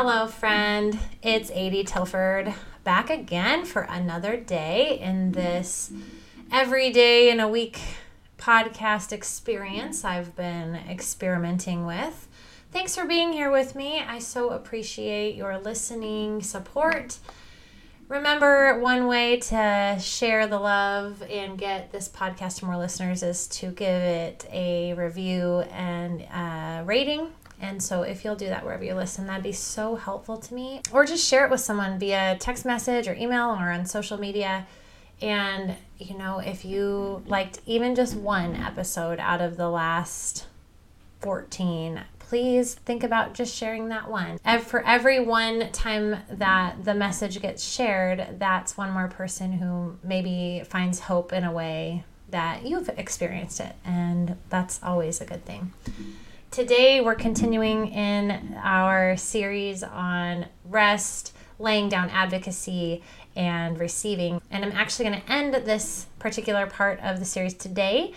Hello, friend. It's Adi Tilford back again for another day in this every day in a week podcast experience I've been experimenting with. Thanks for being here with me. I so appreciate your listening support. Remember, one way to share the love and get this podcast to more listeners is to give it a review and a rating and so if you'll do that wherever you listen, that'd be so helpful to me. Or just share it with someone via text message or email or on social media. And, you know, if you liked even just one episode out of the last 14, please think about just sharing that one. For every one time that the message gets shared, that's one more person who maybe finds hope in a way that you've experienced it. And that's always a good thing. Today, we're continuing in our series on rest, laying down advocacy, and receiving. And I'm actually going to end this particular part of the series today.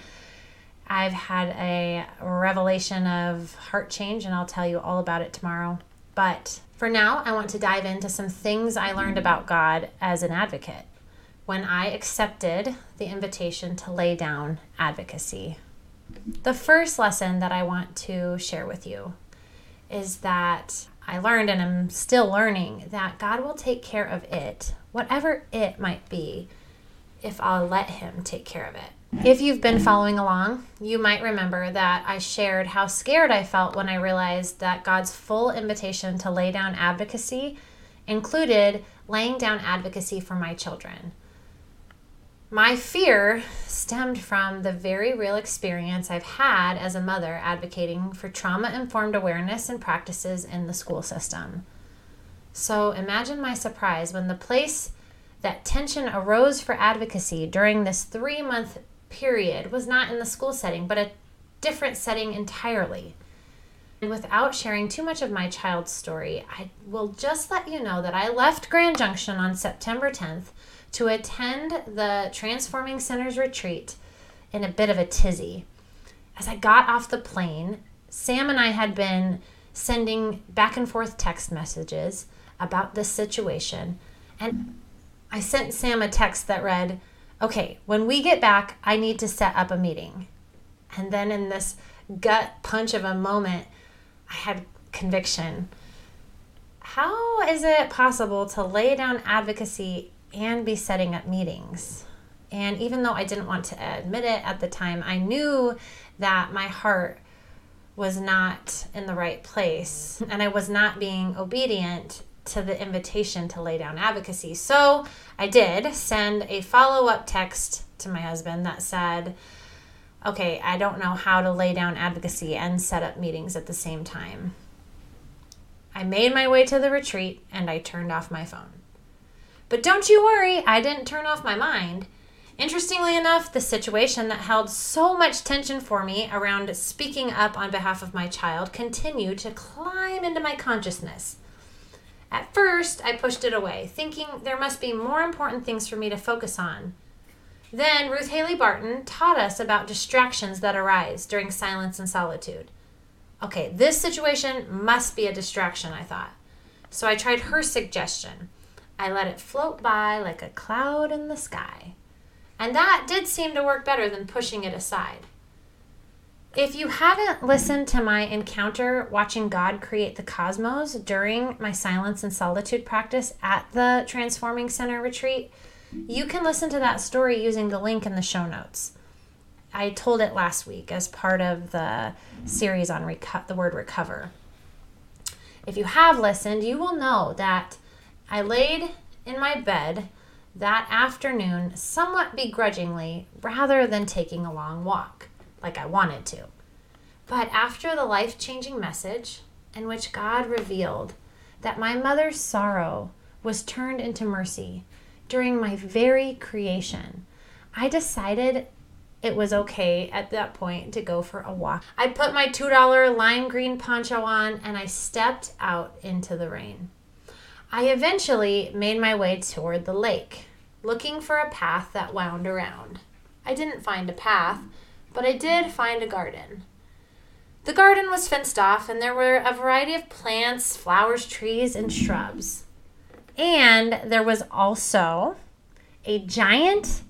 I've had a revelation of heart change, and I'll tell you all about it tomorrow. But for now, I want to dive into some things I learned about God as an advocate when I accepted the invitation to lay down advocacy. The first lesson that I want to share with you is that I learned and I'm still learning that God will take care of it, whatever it might be, if I'll let Him take care of it. If you've been following along, you might remember that I shared how scared I felt when I realized that God's full invitation to lay down advocacy included laying down advocacy for my children. My fear stemmed from the very real experience I've had as a mother advocating for trauma informed awareness and practices in the school system. So imagine my surprise when the place that tension arose for advocacy during this three month period was not in the school setting, but a different setting entirely. And without sharing too much of my child's story, I will just let you know that I left Grand Junction on September 10th to attend the Transforming Centers retreat in a bit of a tizzy. As I got off the plane, Sam and I had been sending back and forth text messages about this situation. And I sent Sam a text that read, Okay, when we get back, I need to set up a meeting. And then in this gut punch of a moment, I had conviction. How is it possible to lay down advocacy and be setting up meetings. And even though I didn't want to admit it at the time, I knew that my heart was not in the right place and I was not being obedient to the invitation to lay down advocacy. So I did send a follow up text to my husband that said, Okay, I don't know how to lay down advocacy and set up meetings at the same time. I made my way to the retreat and I turned off my phone. But don't you worry, I didn't turn off my mind. Interestingly enough, the situation that held so much tension for me around speaking up on behalf of my child continued to climb into my consciousness. At first, I pushed it away, thinking there must be more important things for me to focus on. Then, Ruth Haley Barton taught us about distractions that arise during silence and solitude. Okay, this situation must be a distraction, I thought. So I tried her suggestion I let it float by like a cloud in the sky. And that did seem to work better than pushing it aside. If you haven't listened to my encounter watching God create the cosmos during my silence and solitude practice at the Transforming Center retreat, you can listen to that story using the link in the show notes. I told it last week as part of the series on reco- the word recover. If you have listened, you will know that I laid in my bed that afternoon somewhat begrudgingly rather than taking a long walk like I wanted to. But after the life changing message in which God revealed that my mother's sorrow was turned into mercy during my very creation, I decided it was okay at that point to go for a walk. I put my $2 lime green poncho on and I stepped out into the rain. I eventually made my way toward the lake, looking for a path that wound around. I didn't find a path, but I did find a garden. The garden was fenced off, and there were a variety of plants, flowers, trees, and shrubs. And there was also a giant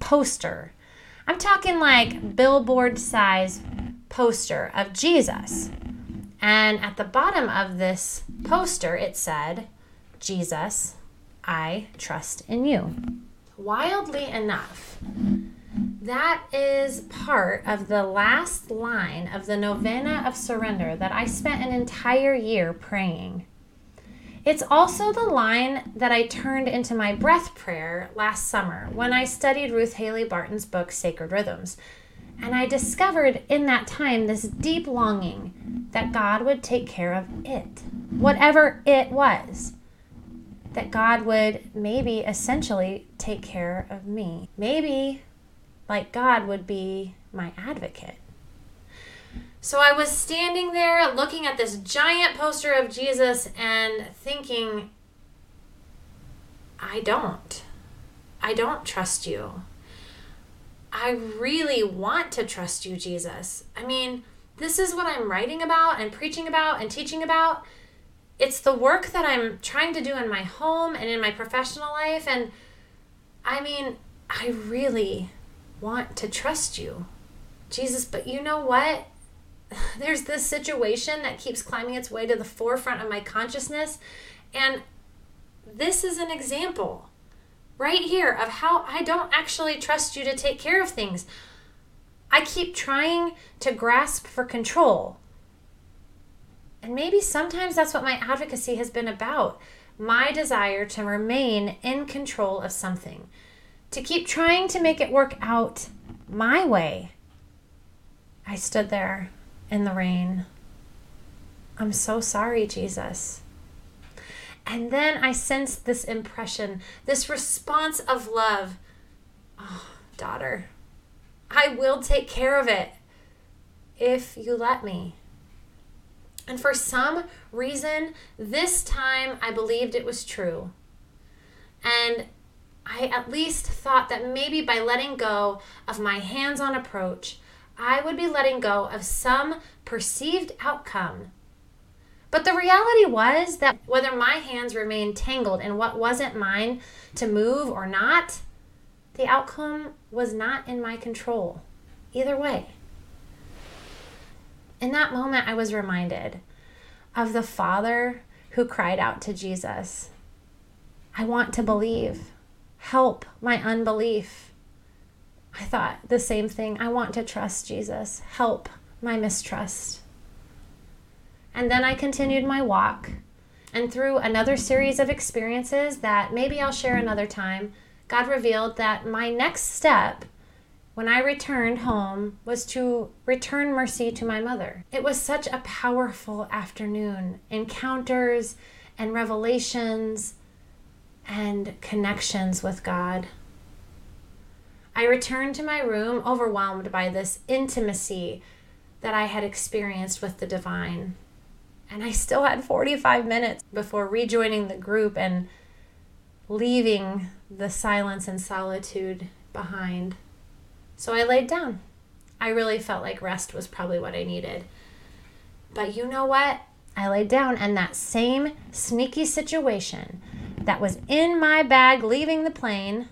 poster. I'm talking like billboard size poster of Jesus. And at the bottom of this poster, it said, Jesus, I trust in you. Wildly enough, that is part of the last line of the Novena of Surrender that I spent an entire year praying. It's also the line that I turned into my breath prayer last summer when I studied Ruth Haley Barton's book, Sacred Rhythms. And I discovered in that time this deep longing that God would take care of it, whatever it was. That God would maybe essentially take care of me. Maybe like God would be my advocate. So I was standing there looking at this giant poster of Jesus and thinking, I don't. I don't trust you. I really want to trust you, Jesus. I mean, this is what I'm writing about and preaching about and teaching about. It's the work that I'm trying to do in my home and in my professional life. And I mean, I really want to trust you, Jesus. But you know what? There's this situation that keeps climbing its way to the forefront of my consciousness. And this is an example right here of how I don't actually trust you to take care of things. I keep trying to grasp for control. And maybe sometimes that's what my advocacy has been about my desire to remain in control of something to keep trying to make it work out my way. I stood there in the rain. I'm so sorry, Jesus. And then I sensed this impression, this response of love. Oh, daughter, I will take care of it if you let me. And for some reason, this time I believed it was true. And I at least thought that maybe by letting go of my hands on approach, I would be letting go of some perceived outcome. But the reality was that whether my hands remained tangled in what wasn't mine to move or not, the outcome was not in my control. Either way. In that moment, I was reminded of the Father who cried out to Jesus I want to believe. Help my unbelief. I thought the same thing. I want to trust Jesus. Help my mistrust. And then I continued my walk. And through another series of experiences that maybe I'll share another time, God revealed that my next step when I returned home was to return mercy to my mother. It was such a powerful afternoon. Encounters and revelations and connections with God. I returned to my room overwhelmed by this intimacy that I had experienced with the divine. And I still had 45 minutes before rejoining the group and leaving the silence and solitude behind. So I laid down. I really felt like rest was probably what I needed. But you know what? I laid down, and that same sneaky situation that was in my bag leaving the plane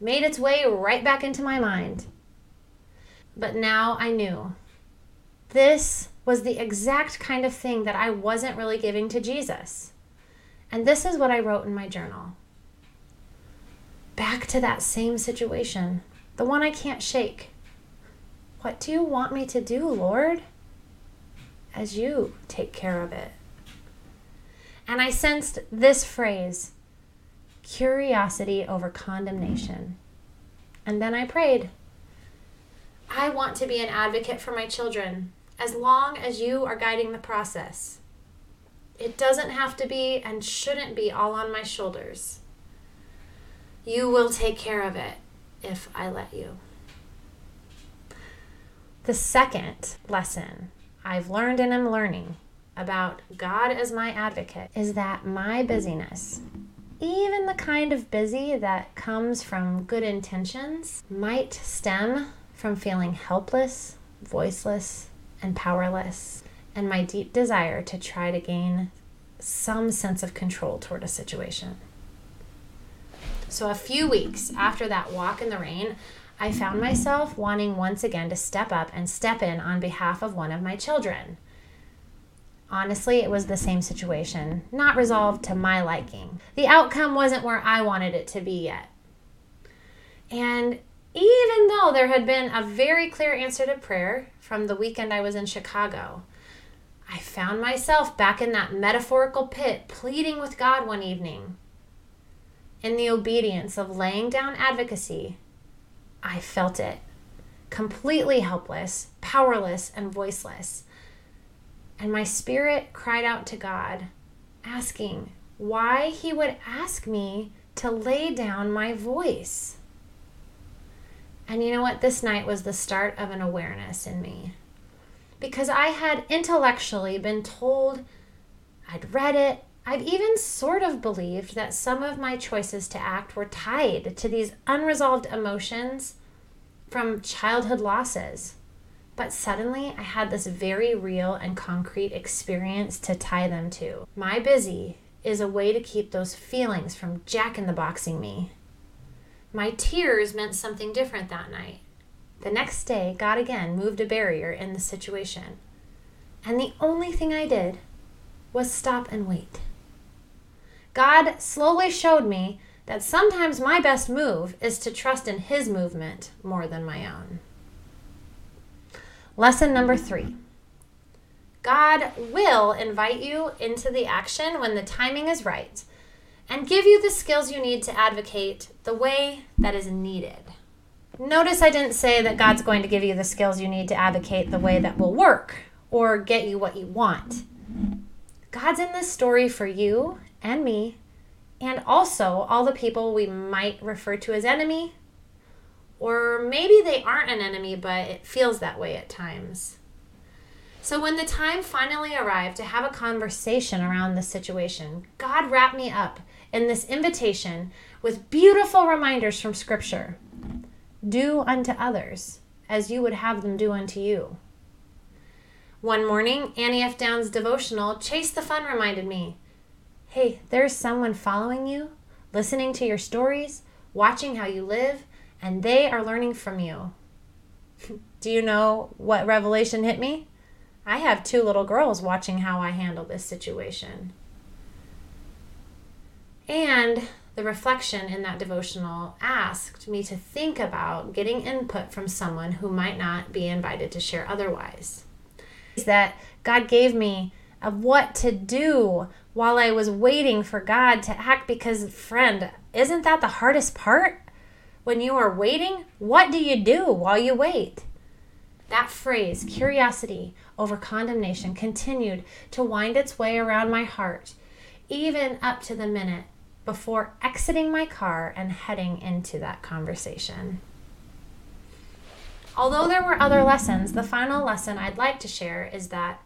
made its way right back into my mind. But now I knew this was the exact kind of thing that I wasn't really giving to Jesus. And this is what I wrote in my journal. Back to that same situation, the one I can't shake. What do you want me to do, Lord? As you take care of it. And I sensed this phrase curiosity over condemnation. And then I prayed. I want to be an advocate for my children as long as you are guiding the process. It doesn't have to be and shouldn't be all on my shoulders. You will take care of it if I let you. The second lesson I've learned and am learning about God as my advocate is that my busyness, even the kind of busy that comes from good intentions, might stem from feeling helpless, voiceless, and powerless, and my deep desire to try to gain some sense of control toward a situation. So, a few weeks after that walk in the rain, I found myself wanting once again to step up and step in on behalf of one of my children. Honestly, it was the same situation, not resolved to my liking. The outcome wasn't where I wanted it to be yet. And even though there had been a very clear answer to prayer from the weekend I was in Chicago, I found myself back in that metaphorical pit pleading with God one evening. In the obedience of laying down advocacy, I felt it completely helpless, powerless, and voiceless. And my spirit cried out to God, asking why He would ask me to lay down my voice. And you know what? This night was the start of an awareness in me. Because I had intellectually been told, I'd read it, I'd even sort of believed that some of my choices to act were tied to these unresolved emotions from childhood losses. But suddenly, I had this very real and concrete experience to tie them to. My busy is a way to keep those feelings from jack in the boxing me. My tears meant something different that night. The next day, God again moved a barrier in the situation. And the only thing I did was stop and wait. God slowly showed me that sometimes my best move is to trust in His movement more than my own. Lesson number three God will invite you into the action when the timing is right and give you the skills you need to advocate the way that is needed. Notice I didn't say that God's going to give you the skills you need to advocate the way that will work or get you what you want. God's in this story for you and me, and also all the people we might refer to as enemy, or maybe they aren't an enemy, but it feels that way at times. So, when the time finally arrived to have a conversation around the situation, God wrapped me up in this invitation with beautiful reminders from Scripture Do unto others as you would have them do unto you. One morning, Annie F. Downs' devotional, Chase the Fun, reminded me hey, there's someone following you, listening to your stories, watching how you live, and they are learning from you. do you know what revelation hit me? I have two little girls watching how I handle this situation. And the reflection in that devotional asked me to think about getting input from someone who might not be invited to share otherwise. Is that God gave me of what to do while I was waiting for God to act because friend, isn't that the hardest part? When you are waiting, what do you do while you wait? That phrase, curiosity over condemnation, continued to wind its way around my heart, even up to the minute before exiting my car and heading into that conversation. Although there were other lessons, the final lesson I'd like to share is that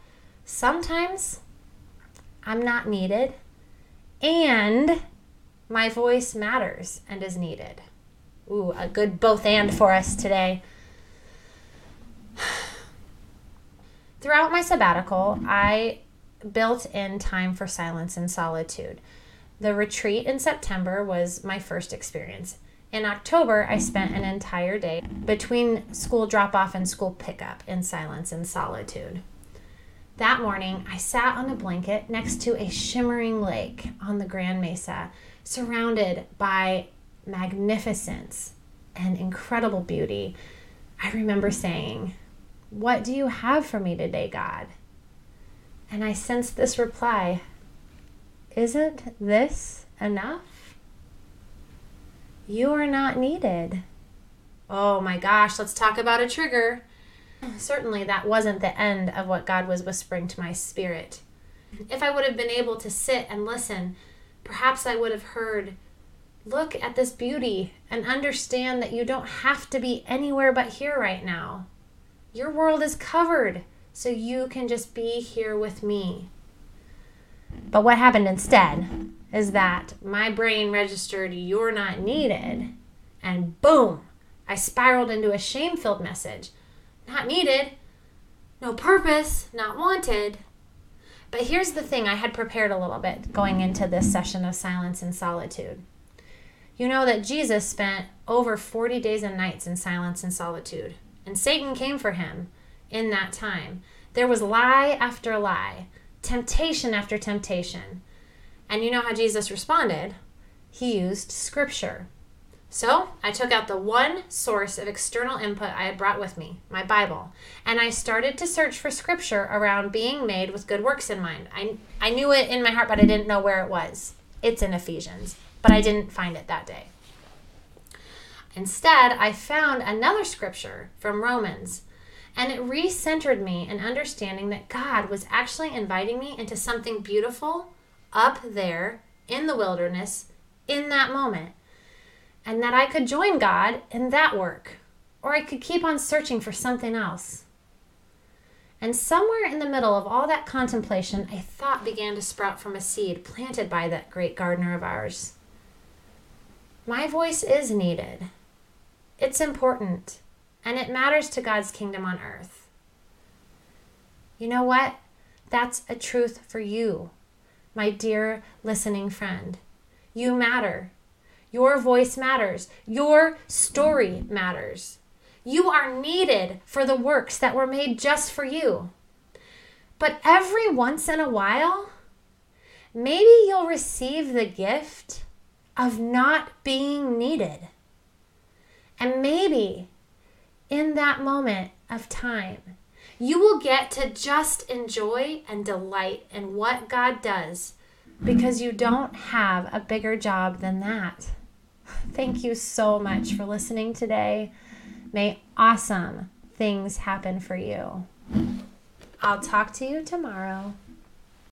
sometimes I'm not needed and my voice matters and is needed. Ooh, a good both and for us today. Throughout my sabbatical, I built in time for silence and solitude. The retreat in September was my first experience. In October, I spent an entire day between school drop off and school pickup in silence and solitude. That morning, I sat on a blanket next to a shimmering lake on the Grand Mesa, surrounded by magnificence and incredible beauty. I remember saying, What do you have for me today, God? And I sensed this reply isn't this enough? You are not needed. Oh my gosh, let's talk about a trigger. Certainly, that wasn't the end of what God was whispering to my spirit. If I would have been able to sit and listen, perhaps I would have heard, Look at this beauty and understand that you don't have to be anywhere but here right now. Your world is covered, so you can just be here with me. But what happened instead is that my brain registered, You're not needed. And boom, I spiraled into a shame filled message. Not needed. no purpose, not wanted. But here's the thing I had prepared a little bit going into this session of silence and solitude. You know that Jesus spent over 40 days and nights in silence and solitude, and Satan came for him in that time. There was lie after lie, temptation after temptation. And you know how Jesus responded? He used scripture. So I took out the one source of external input I had brought with me, my Bible, and I started to search for scripture around being made with good works in mind. I, I knew it in my heart, but I didn't know where it was. It's in Ephesians, but I didn't find it that day. Instead, I found another scripture from Romans, and it recentered me in understanding that God was actually inviting me into something beautiful up there in the wilderness in that moment and that I could join God in that work, or I could keep on searching for something else. And somewhere in the middle of all that contemplation, a thought began to sprout from a seed planted by that great gardener of ours. My voice is needed. It's important, and it matters to God's kingdom on earth. You know what? That's a truth for you, my dear listening friend. You matter. Your voice matters. Your story matters. You are needed for the works that were made just for you. But every once in a while, maybe you'll receive the gift of not being needed. And maybe in that moment of time, you will get to just enjoy and delight in what God does because you don't have a bigger job than that. Thank you so much for listening today. May awesome things happen for you. I'll talk to you tomorrow.